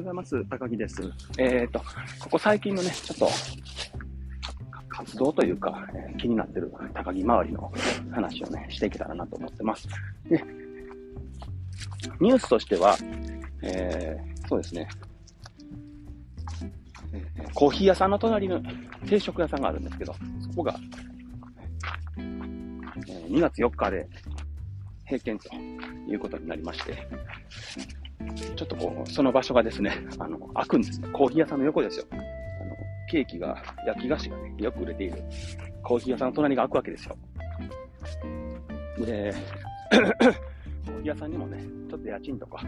ございます。高木です。えっ、と、ここ最近のね、ちょっと、活動というか、えー気になってる高木周りの話をね、していけたらなと思ってます。で、ニュースとしては、えーそうですね、えコーヒー屋さんの隣の定食屋さんがあるんですけど、そこが、えー2月4日で閉店ということになりまして、ちょっとこう、その場所がですね、あの、開くんです。コーヒー屋さんの横ですよ。あの、ケーキが、焼き菓子がね、よく売れているコーヒー屋さんの隣が開くわけですよ。で、コーヒー屋さんにもね、ちょっと家賃とか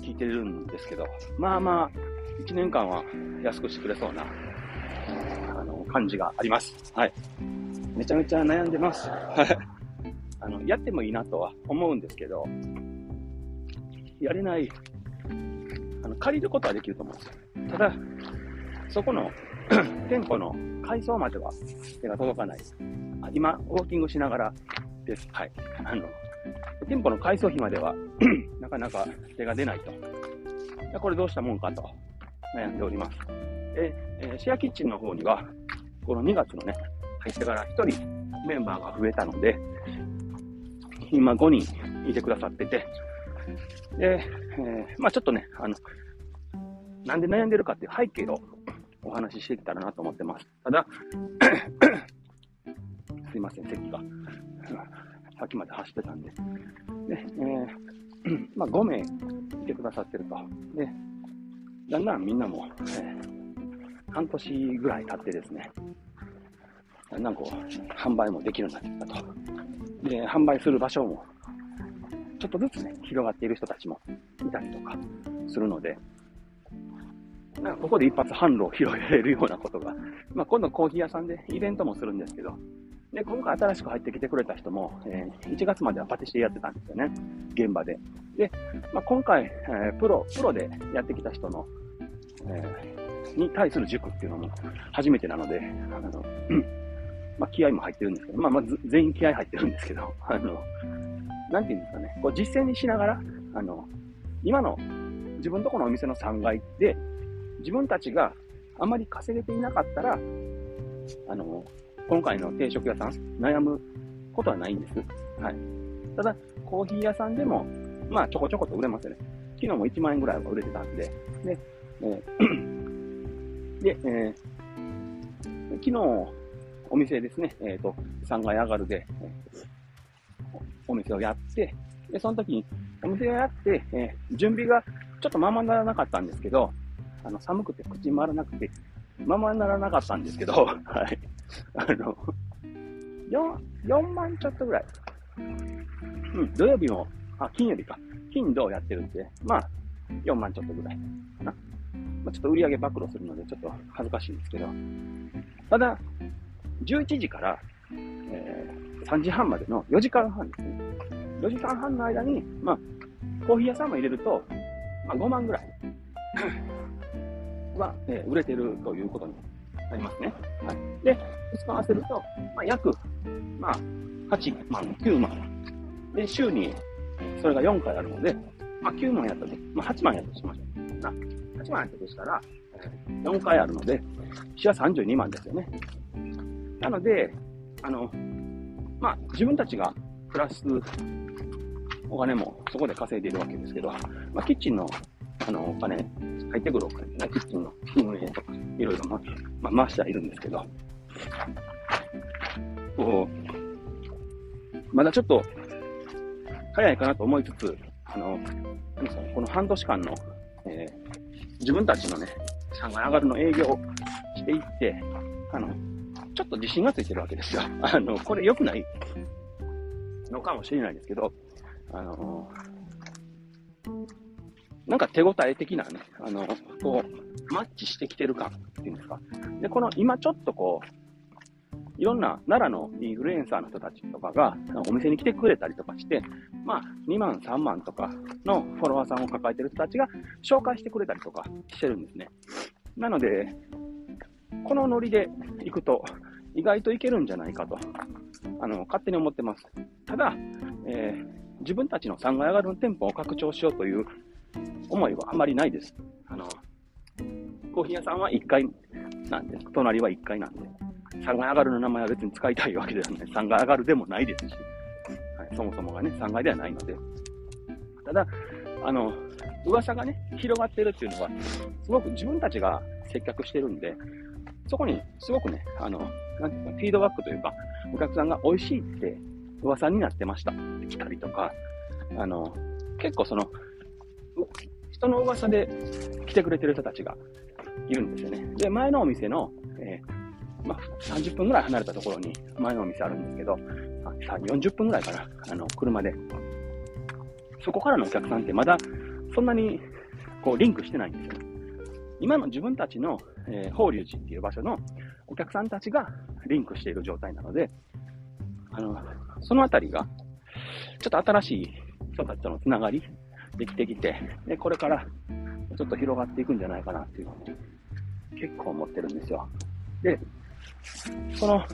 聞いてるんですけど、まあまあ、1年間は安くしてくれそうな、あの、感じがあります。はい。めちゃめちゃ悩んでます。あの、やってもいいなとは思うんですけど、やれない、あの、借りることはできると思うんですよ。ただ、そこの 店舗の改装までは手が届かない。あ今、ウォーキングしながらです。はい。あの、店舗の改装費までは なかなか手が出ないと。これどうしたもんかと悩んでおります。で、えシェアキッチンの方には、この2月のね、入ってから1人メンバーが増えたので、今5人いてくださってて、で、えーまあちょっとね、あの、なんで悩んでるかっていう背景をお話ししていけたらなと思ってます。ただ、すいません、席が。さっきまで走ってたんで。で、えーまあ5名いてくださってると。で、だんだんみんなも、えー半年ぐらい経ってですね、だんだんこう、販売もできるようになってきたと。で、販売する場所も、ちょっとずつね、広がっている人たちもいたりとかするので、なんかここで一発販路を広げれるようなことが、まあ、今度コーヒー屋さんでイベントもするんですけど、で、今回新しく入ってきてくれた人も、えー1月まではパティシエやってたんですよね、現場で。で、まあ、今回、えープロ、プロでやってきた人の、えーに対する塾っていうのも初めてなので、あの、まあ、気合も入ってるんですけど、まあ、まあ、全員気合入ってるんですけど、あの、なんていうんですかね、こう実践にしながら、あの、今の自分とこのお店の3階で、自分たちがあまり稼げていなかったら、あの、今回の定食屋さん、悩むことはないんです。はい。ただ、コーヒー屋さんでも、まあ、ちょこちょこと売れますよね。昨日も1万円ぐらいは売れてたんで、で、えーで、えー昨日、お店ですね、えっ、と、3階上がるで、お店をやって、で、その時に、お店をやって、えー準備がちょっとままならなかったんですけど、あの、寒くて口回らなくて、ままならなかったんですけど、はい。あの、4、4万ちょっとぐらい。うん、土曜日も、あ、金曜日か。金土やってるんで、まあ、4万ちょっとぐらいかな。まあ、ちょっと売り上げ暴露するので、ちょっと恥ずかしいんですけど、ただ、11時から、3時半までの4時間半ですね。4時間半の間に、まあ、コーヒー屋さんも入れると、まあ、5万ぐらいは、えー売れてるということになりますね。はい。で、使わせると、まあ、約、まあ、8万、9万。で、週に、それが4回あるので、まあ、9万やったと、まあ、8万やったとしましょう。な8万やったとしたら、4回あるので、週は32万ですよね。なので、あの、まあ、自分たちがプラスお金もそこで稼いでいるわけですけど、まあ、キッチンのあのお金、入ってくるお金、キッチンの運営とか、いろいろ、まあ、回してはいるんですけど、こう、まだちょっと早いかなと思いつつ、あの、なんですかねこの半年間の、えー自分たちのね、3階上がるの営業をしていって、あの、ちょっと自信がついてるわけですよ。あの、これ良くないのかもしれないですけど、あの、なんか手応え的なね、あの、こう、マッチしてきてる感っていうんですか。で、この今ちょっとこう、いろんな奈良のインフルエンサーの人たちとかがお店に来てくれたりとかして、まあ、2万、3万とかのフォロワーさんを抱えてる人たちが紹介してくれたりとかしてるんですね。なので、このノリで行くと、意外といけるんじゃないかと、あの、勝手に思ってます。ただ、えー自分たちの3階上がりの店舗を拡張しようという思いはあまりないです。あの、コーヒー屋さんは1階なんで、隣は1階なんで、3階上がるの名前は別に使いたいわけではない。3階上がるでもないですし、はい、そもそもがね、3階ではないので。ただ、あの、噂がね、広がってるっていうのは、すごく自分たちが接客してるんで、そこにすごくね、あの、なんていうか、フィードバックというか、お客さんが美味しいって噂になってましたって来たりとか、あの、結構その、人の噂で来てくれてる人たちがいるんですよね。で、前のお店の、えー、まあ、30分ぐらい離れたところに前のお店あるんですけど、40分ぐらいかな、あの、車で。そこからのお客さんってまだそんなにこうリンクしてないんですよ。今の自分たちの、えー、法隆寺っていう場所のお客さんたちがリンクしている状態なので、あの、そのあたりが、ちょっと新しい人たちとのつながりできてきて、で、これからちょっと広がっていくんじゃないかなっていうのを結構思ってるんですよ。で、その、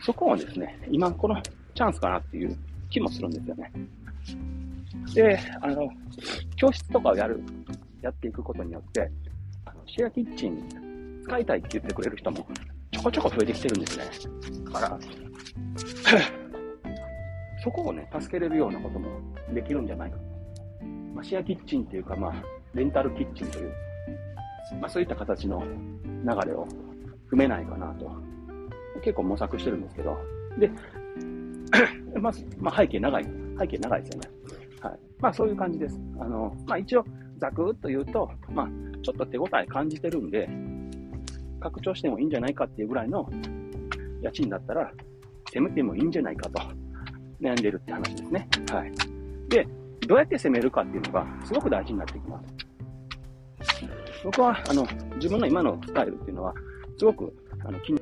そこをですね、今このチャンスかなっていう気もするんですよね。で、あの、教室とかをやる、やっていくことによって、あのシェアキッチン使いたいって言ってくれる人もちょこちょこ増えてきてるんですね。だから、そこをね、助けれるようなこともできるんじゃないかと。まあ、シェアキッチンっていうか、まあ、レンタルキッチンという、まあ、そういった形の流れを踏めないかなと、結構模索してるんですけど、で、まず、まあ、背景長い、背景長いですよね。はい。まあ、そういう感じです。あの、まあ、一応、ざくっと言うと、まあ、ちょっと手応え感じてるんで、拡張してもいいんじゃないかっていうぐらいの家賃だったら、攻めてもいいんじゃないかと悩んでるって話ですね。はい。で、どうやって攻めるかっていうのがすごく大事になってきます。僕は、あの、自分の今のスタイルっていうのは、すごく、あの、気に